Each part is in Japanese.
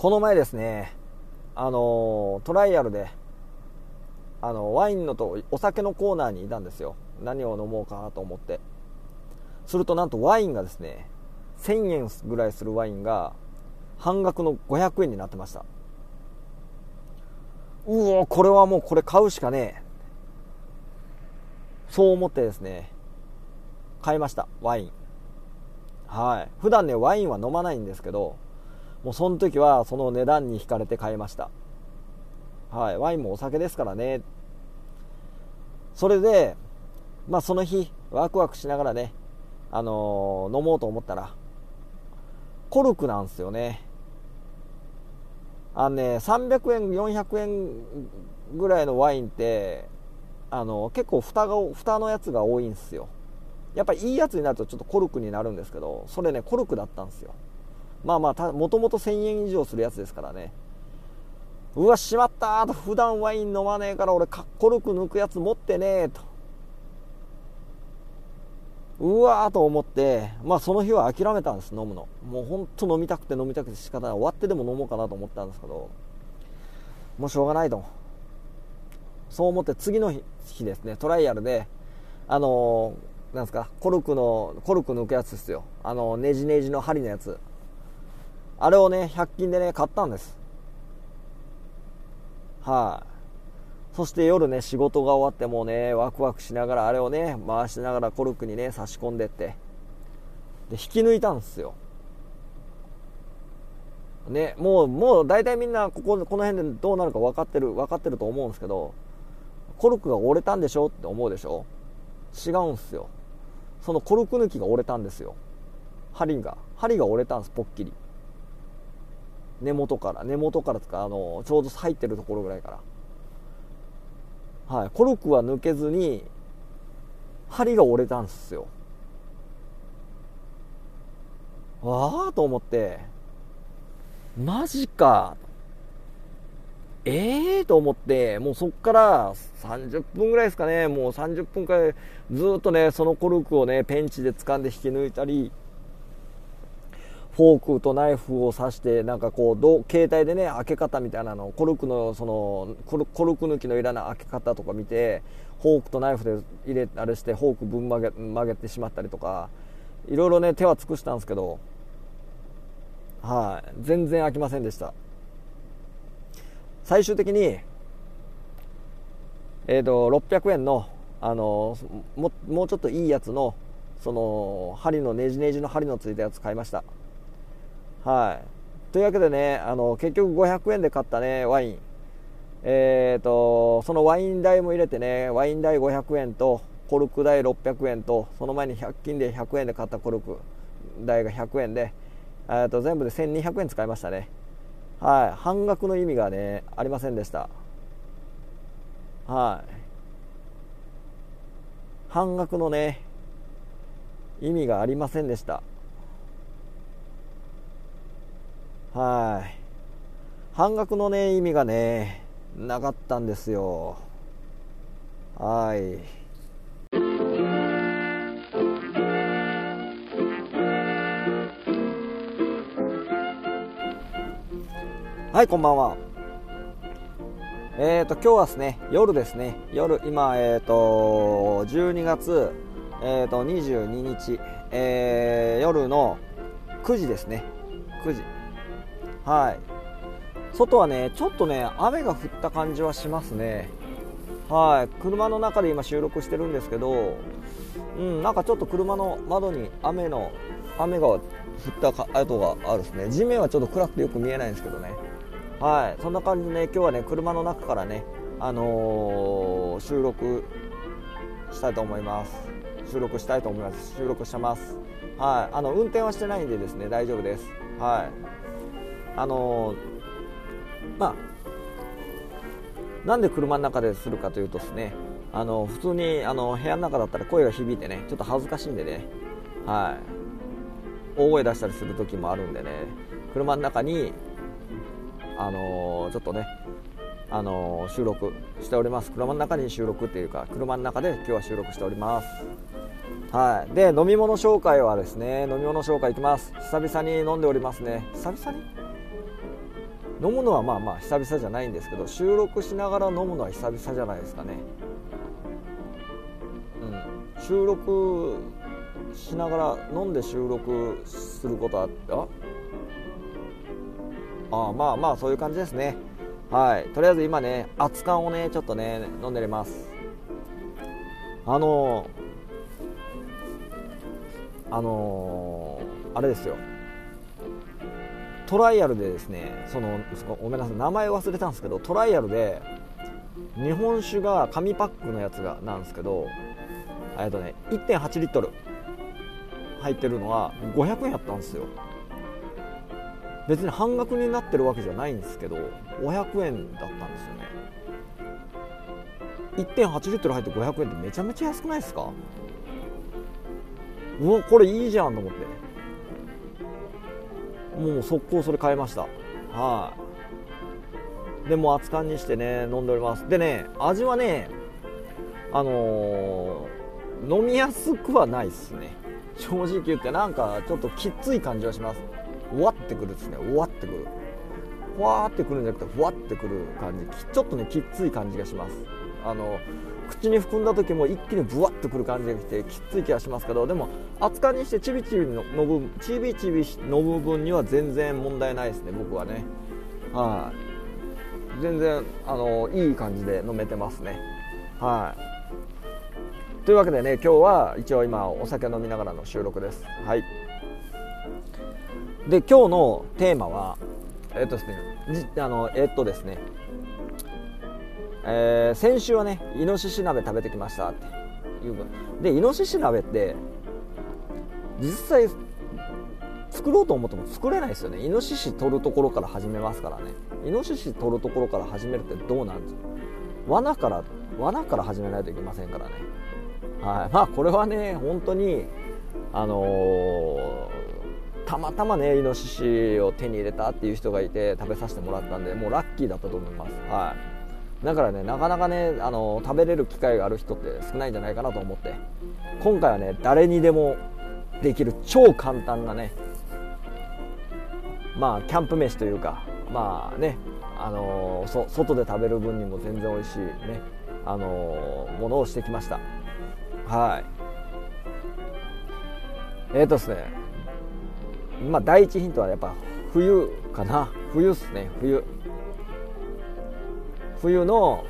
この前ですねあのトライアルであのワインのとお酒のコーナーにいたんですよ。何を飲もうかなと思って。するとなんとワインがですね1000円ぐらいするワインが半額の500円になってました。うおこれはもうこれ買うしかねえ。そう思ってですね買いましたワイン。はい。普段ねワインは飲まないんですけどもうその時はその値段に惹かれて買いました。はい。ワインもお酒ですからね。それでまあその日ワクワクしながらねあのー、飲もうと思ったらコルクなんですよね。あのね300円400円ぐらいのワインってあの結構蓋が蓋のやつが多いんですよ。やっぱいいやつになるとちょっとコルクになるんですけどそれねコルクだったんですよ。まあまあもともと1000円以上するやつですからね。うわしまったと普段ワイン飲まねえから俺コルク抜くやつ持ってねえと。うわーと思ってまあその日は諦めたんです飲むの。もうほんと飲みたくて飲みたくて仕方ない。終わってでも飲もうかなと思ったんですけど。もうしょうがないと。そう思って次の日ですね。トライアルであのー、なんですかコルクのコルク抜くやつですよ。あのネジネジの針のやつ。あれをね100均でね買ったんです。はい、そして夜ね仕事が終わってもうねワクワクしながらあれをね回しながらコルクにね差し込んでって。で引き抜いたんですよ。ねもうもう大体みんなこここの辺でどうなるか分かってる分かってると思うんですけどコルクが折れたんでしょ？って思うでしょ？違うんすよ。そのコルク抜きが折れたんですよ。針が。針が折れたんですポッキリ。根元から根元からとかあのちょうど入ってるところぐらいから。はい、コルクは抜けずに針が折れたんですよ。わあと思って。マジか。ええー、と思って。もうそっから30分ぐらいですかね。もう30分くらいずっとねそのコルクをねペンチで掴んで引き抜いたりフォークとナイフを刺してなんかこうど携帯でね開け方みたいなのコルクのそのコルコルク抜きのいらない開け方とか見てフォークとナイフで入れあれしてフォークぶん曲げ曲げてしまったりとかいろいろね手は尽くしたんですけどはい。全然開きませんでした。最終的にえーと、600円のあのももうちょっといいやつのその針のネジネジの針のついたやつ買いました。はい。というわけでね、あの、結局500円で買ったね、ワイン。えっ、ー、と、そのワイン代も入れてね、ワイン代500円と、コルク代600円と、その前に100均で100円で買ったコルク代が100円で、えー、と全部で1200円使いましたね。はい。半額の意味がね、ありませんでした。はい。半額のね、意味がありませんでした。はい。半額のね、意味がね、なかったんですよ。はい。はい、こんばんは。えっ、ー、と、今日はですね、夜ですね、夜、今、えっ、ー、と、12月、えっ、ー、と、22日、えー、夜の9時ですね、9時。はい。外はねちょっとね雨が降った感じはしますね。はい。車の中で今収録してるんですけどうんなんかちょっと車の窓に雨の雨が降った跡があるですね。地面はちょっと暗くてよく見えないんですけどね。はい。そんな感じでね今日はね車の中からねあのー、収録したいと思います。収録したいと思います。収録してます。はい。あの運転はしてないんでですね大丈夫です。はい。あのまあなんで車の中でするかというとですねあの普通にあの部屋の中だったら声が響いてねちょっと恥ずかしいんでねはい。大声出したりする時もあるんでね車の中にあのちょっとねあの収録しております。車の中に収録っていうか車の中で今日は収録しております。はい。で飲み物紹介はですね飲み物紹介いきます。久々に飲んでおりますね。久々に？飲むのはまあまあ久々じゃないんですけど収録しながら飲むのは久々じゃないですかね。うん。収録しながら飲んで収録することはああまあまあそういう感じですね。はい。とりあえず今ね熱燗をねちょっとね飲んでます。あのー、あのー、あれですよ。トライアルでですねそのごめんなさい名前忘れたんですけどトライアルで日本酒が紙パックのやつがなんですけどえっとね1.8リットル入ってるのは500円やったんですよ。別に半額になってるわけじゃないんですけど500円だったんですよね。1.8リットル入って500円ってめちゃめちゃ安くないですか？うわこれいいじゃんと思って。もう速攻それ買いました。はい。でも熱燗にしてね飲んでおります。でね味はねあのー、飲みやすくはないっすね。正直言ってなんかちょっときっつい感じはします。ふわってくるですね。ふわってくる。ふわってくるんじゃなくてふわってくる感じ。ちょっとねきっつい感じがします。あの口に含んだ時も一気にブワッとくる感じがきてきつい気がしますけどでも熱燗にしてちびちびのの部分ちびちびの部分には全然問題ないですね僕はね。はい。全然あのいい感じで飲めてますね。はい。というわけでね今日は一応今お酒飲みながらの収録です。はい。で今日のテーマはえっとですねじあのえっとですね。えー、先週はねイノシシ鍋食べてきましたっていうでイノシシ鍋って実際作ろうと思っても作れないですよね。イノシシ取るところから始めますからね。イノシシ取るところから始めるってどうなんですか？罠から罠から始めないといけませんからね。はい。まあこれはね本当にあのー、たまたまねイノシシを手に入れたっていう人がいて食べさせてもらったんでもうラッキーだったと思います。はい。だからねなかなかねあの食べれる機会がある人って少ないんじゃないかなと思って。今回はね誰にでもできる超簡単なねまあキャンプ飯というかまあねあのそ外で食べる分にも全然美味しいねあのものをしてきました。はい。えっ、ー、とですねまあ第一ヒントはやっぱ冬かな。冬っすね冬。冬の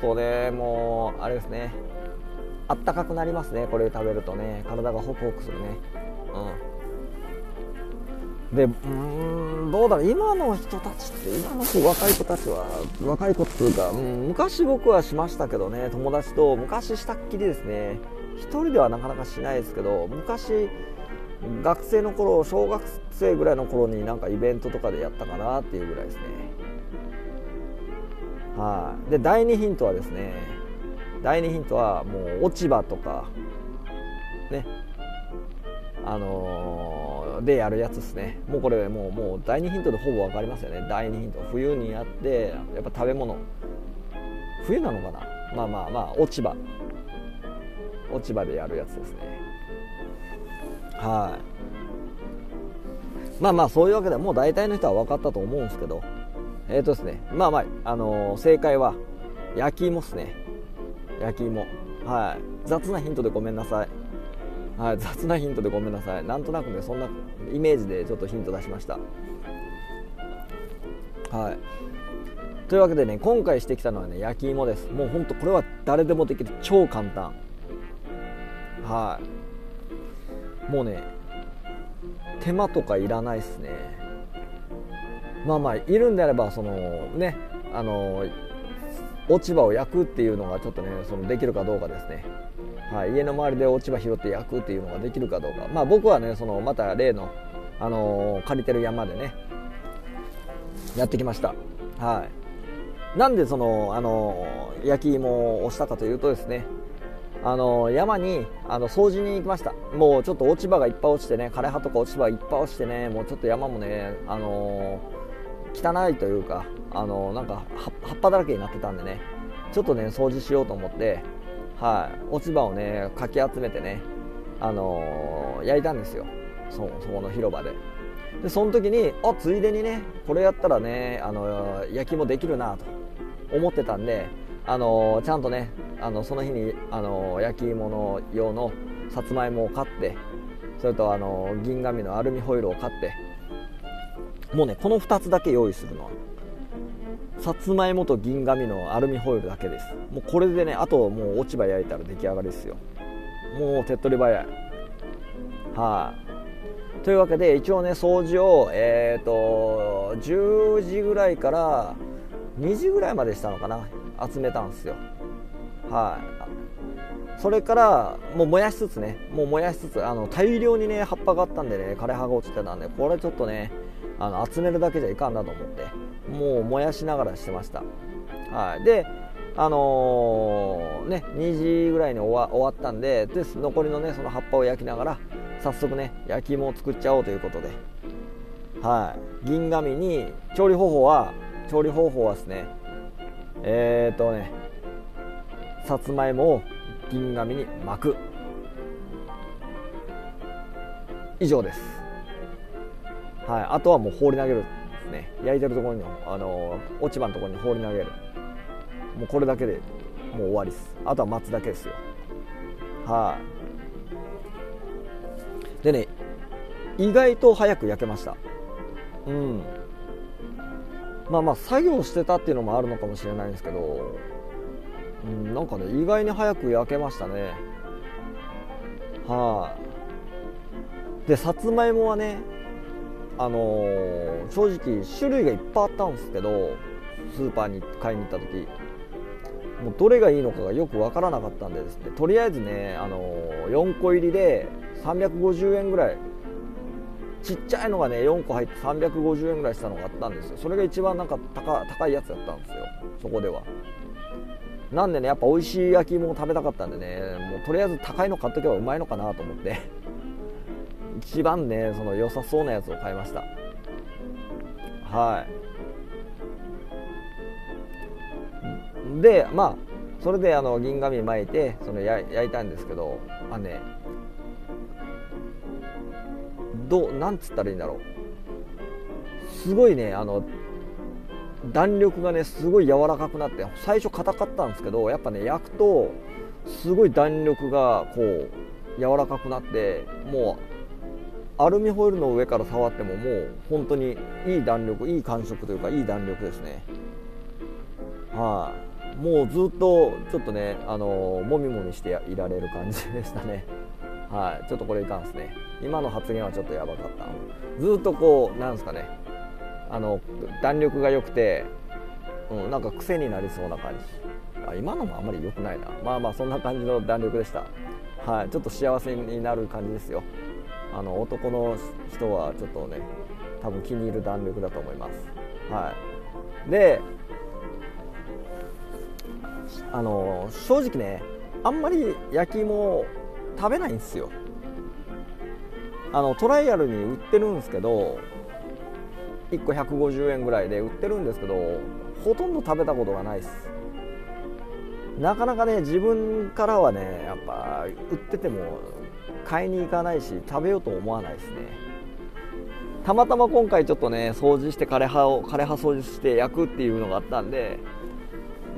それもあれですね。あったかくなりますねこれ食べるとね。体がホクホクするね。うん。でうんどうだろう。今の人たちって今の子若い子たちは若い子っていうか、うん、昔僕はしましたけどね。友達と昔したっきりですね。1人ではなかなかしないですけど昔学生の頃小学生ぐらいの頃になんかイベントとかでやったかなっていうぐらいですね。はい、で第2ヒントはですね第2ヒントはもう落ち葉とかね。あのー、でやるやつですね。もうこれもうもう第2ヒントでほぼ分かりますよね。第2ヒント冬にやってやっぱ食べ物。冬なのかな？まあまあまあ落ち葉。落ち葉でやるやつですね。はい。まあまあそういうわけでもう大体の人は分かったと思うんですけど。えっ、ー、とですねまあまあ、あのー、正解は焼き芋っすね。焼き芋。はい。雑なヒントでごめんなさい。はい雑なヒントでごめんなさい。なんとなくねそんなイメージでちょっとヒント出しました。はい。というわけでね今回してきたのはね焼き芋です。もうほんとこれは誰でもできる超簡単。はい。もうね手間とかいらないっすね。まあまあいるんであればそのねあの落ち葉を焼くっていうのがちょっとねそのできるかどうかですね、はい、家の周りで落ち葉拾って焼くっていうのができるかどうか。まあ僕はねそのまた例の、あの借りてる山でねやってきました。はい。なんでその、あの焼き芋をしたかというとですねあの山にあの掃除に行きました。もうちょっと落ち葉がいっぱい落ちてね枯れ葉とか落ち葉がいっぱい落ちてねもうちょっと山もねあの汚いというかあのなんか葉っぱだらけになってたんでね。ちょっとね掃除しようと思って、はい、落ち葉をねかき集めてね、あの、焼いたんですよ。そそこの広場で。でその時にあついでにねこれやったらねあの焼き芋できるなと思ってたんであのちゃんとねあのその日にあの焼き芋の用のさつまいもを買ってそれとあの銀紙のアルミホイルを買ってもうねこの2つだけ用意するの。はさつまいもと銀紙のアルミホイルだけです。もうこれでねあともう落ち葉焼いたら出来上がりですよ。もう手っ取り早い。はい、というわけで一応ね掃除をえっ、ー、と10時ぐらいから2時ぐらいまでしたのかな。集めたんですよ。はい。それからもう燃やしつつねもう燃やしつつあの大量にね葉っぱがあったんでね枯れ葉が落ちてたんでこれちょっとねあの集めるだけじゃいかんなと思ってもう燃やしながらしてました。はい。であのー、ね2時ぐらいに終わったんでで残りのねその葉っぱを焼きながら早速ね焼き芋を作っちゃおうということで。はい。銀紙に調理方法は調理方法はですねえー、っとねさつまいもを銀紙に巻く。以上です。はい。あとはもう放り投げるですね。焼いてるところにあの落ち葉のところに放り投げる。もうこれだけでもう終わりです。あとは待つだけですよ。はい。でね意外と早く焼けました。うん。まあまあ作業してたっていうのもあるのかもしれないんですけどうん、なんかね意外に早く焼けましたね。はい、でさつまいもはねあのー、正直種類がいっぱいあったんですけどスーパーに買いに行った時。もうどれがいいのかがよく分からなかったんでですね。とりあえずね、あのー、4個入りで350円ぐらい。ちっちゃいのがね4個入って350円ぐらいしたのがあったんですよ。それが一番なんか高いやつだったんですよ。そこでは。なんでねやっぱ美味しい焼き芋を食べたかったんでねもうとりあえず高いの買っとけばうまいのかなと思って。一番ねその良さそうなやつを買いました。はい。でまあそれであの銀紙巻いてその焼いたんですけどあねどうなんつったらいいんだろう。すごいねあの弾力がねすごい柔らかくなって最初硬かったんですけどやっぱね焼くとすごい弾力がこう柔らかくなってもうアルミホイルの上から触ってももう本当にいい弾力いい感触というかいい弾力ですね。はい、あ、もうずっとちょっとねあのもみもみしていられる感じでしたね。はい。ちょっとこれいかんですね。今の発言はちょっとやばかった。ずっとこうなんですかね。あの弾力が良くて、うん、なんか癖になりそうな感じ。あ今のもあんまり良くないな。まあまあそんな感じの弾力でした。はい。ちょっと幸せになる感じですよ。あの男の人はちょっとね多分気に入る弾力だと思います。はい。であの正直ねあんまり焼き芋食べないんですよ。あのトライアルに売ってるんですけど1個150円ぐらいで売ってるんですけどほとんど食べたことがないです。なかなかね自分からはねやっぱ売ってても買いに行かないし食べようと思わないですね。たまたま今回ちょっとね掃除して枯葉を枯葉掃除して焼くっていうのがあったんで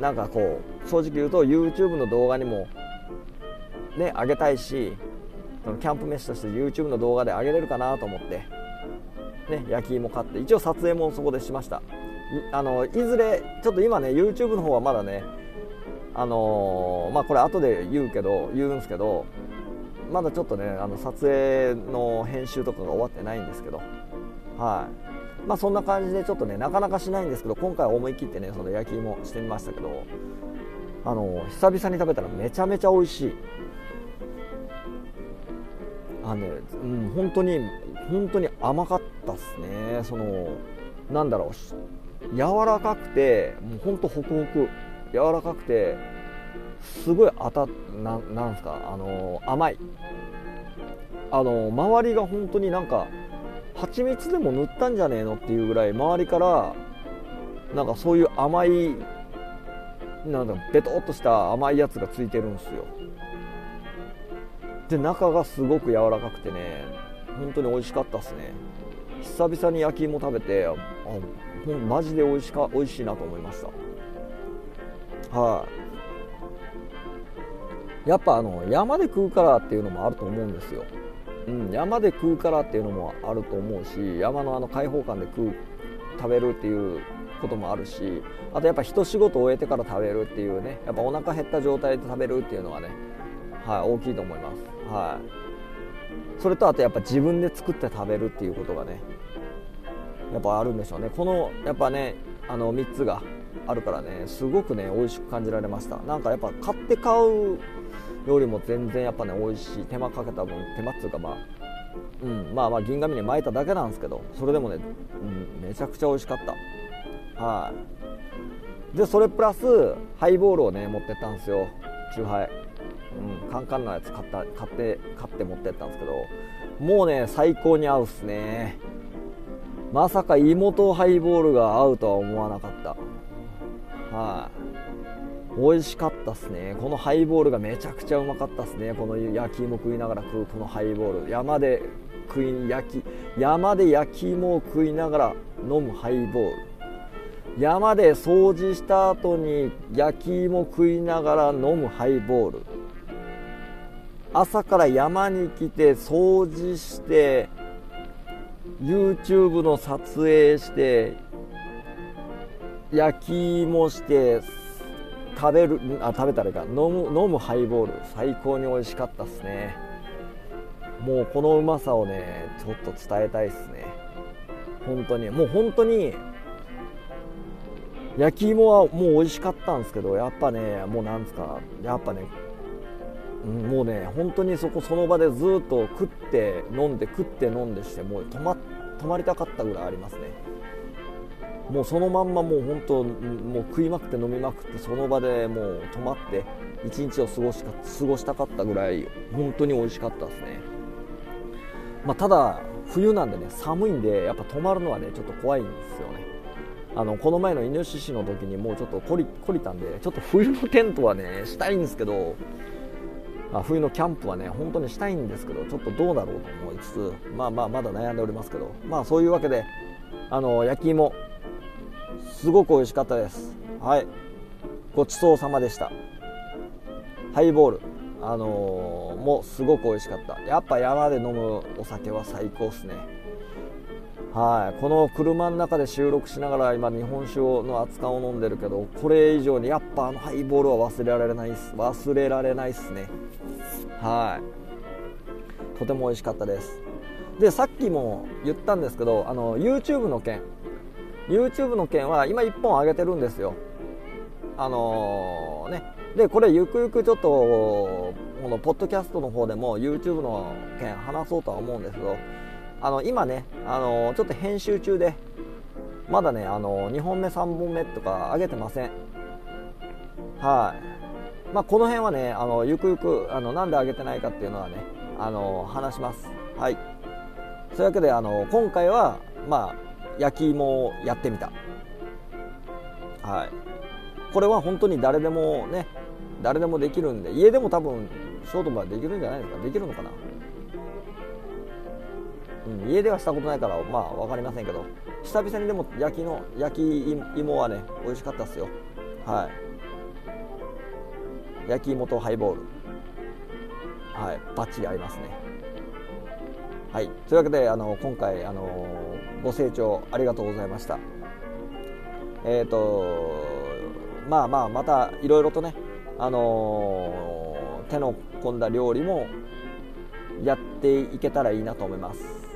なんかこう正直言うと YouTube の動画にもね上げたいしキャンプ飯として YouTube の動画で上げれるかなと思ってね、焼き芋買って一応撮影もそこでしました。あのいずれちょっと今ね YouTube の方はまだねあのー、まあこれ後で言うけど言うんですけどまだちょっとねあの撮影の編集とかが終わってないんですけど。はい。まあそんな感じでちょっとねなかなかしないんですけど今回は思い切ってねその焼き芋してみましたけどあの久々に食べたらめちゃめちゃ美味しい。あのね、うん、本当に本当に甘かったっすね。そのなんだろう柔らかくてもうほんとホクホク。柔らかくてすごい当たななんすか？あの甘い。あの周りが本当になんか蜂蜜でも塗ったんじゃねえのっていうぐらい周りからなんかそういう甘いなんだベトっとした甘いやつがついてるんですよ。で中がすごく柔らかくてね本当に美味しかったですね。久々に焼き芋食べてあマジで美味しか美味しいなと思いました。はい。やっぱあの山で食うからっていうのもあると思うんですよ、うん、山で食うからっていうのもあると思うし山のあの開放感で食う食べるっていうこともあるしあとやっぱ一仕事終えてから食べるっていうねやっぱお腹減った状態で食べるっていうのはね、はい、大きいと思います、はい、それとあとやっぱ自分で作って食べるっていうことがねやっぱあるんでしょうね。このやっぱねあの3つがあるからねすごくね美味しく感じられました。なんかやっぱ買って買うよりも全然やっぱね美味しい。手間かけた分手間っていうかまあうん、まあまあ銀紙に巻いただけなんですけどそれでもね、うん、めちゃくちゃ美味しかった。はい。でそれプラスハイボールをね持ってったんですよ。チューハイ、うん、カンカンのやつ買った買って買って持ってったんですけどもうね最高に合うっすね。まさか芋とハイボールが合うとは思わなかった。はい。美味しかったっすね。このハイボールがめちゃくちゃうまかったっすね。この焼き芋食いながら食うこのハイボール。山で食い焼き山で焼き芋を食いながら飲むハイボール。山で掃除した後に焼き芋食いながら飲むハイボール。朝から山に来て掃除して YouTube の撮影して焼き芋して食べるあ食べたらいいか。飲む飲むハイボール。最高に美味しかったっすね。もうこのうまさをねちょっと伝えたいっすね。本当に。もう本当に焼き芋はもう美味しかったんですけどやっぱねもうなんですか。やっぱねもうね本当にそこその場でずっと食って飲んで食って飲んでしてもう止ま止まりたかったぐらいありますね。もうそのまんまもう本当もう食いまくって飲みまくってその場でもう止まって一日を過ごしか過ごしたかったぐらい本当に美味しかったですね。まあ、ただ冬なんでね寒いんでやっぱ泊まるのはねちょっと怖いんですよね。あのこの前のイノシシの時にもうちょっと懲り懲りたんでちょっと冬のテントはねしたいんですけどあ冬のキャンプはね本当にしたいんですけどちょっとどうだろうと思いつつまあまあまだ悩んでおりますけどまあそういうわけであの焼き芋すごく美味しかったです。はい。ごちそうさまでした。ハイボール。あのー、もすごく美味しかった。やっぱ山で飲むお酒は最高っすね。はい。この車の中で収録しながら今日本酒の熱燗を飲んでるけどこれ以上にやっぱあのハイボールは忘れられないっす。忘れられないっすね。はい。とても美味しかったです。でさっきも言ったんですけどあの YouTube の件。YouTube の件は今1本上げてるんですよ。あのー、ね。でこれゆくゆくちょっとこのポッドキャストの方でも YouTube の件話そうとは思うんですけどあの今ねあのちょっと編集中でまだねあの2本目3本目とか上げてません。はい。まあ、この辺はねあのゆくゆくあのなんで上げてないかっていうのはねあの話します。はい。そういうわけであの今回はまあ焼き芋をやってみた。はい。これは本当に誰でもね誰でもできるんで家でも多分ショートバーできるんじゃないですか？できるのかな？うん、家ではしたことないからまあ分かりませんけど。久々にでも焼きの焼き芋はね美味しかったですよ。はい。焼き芋とハイボール。はい。バッチリ合いますね。はいというわけであの今回あのご清聴ありがとうございましたえっ、ー、とまあまあまたいろいろとねあの、手の込んだ料理もやっていけたらいいなと思います。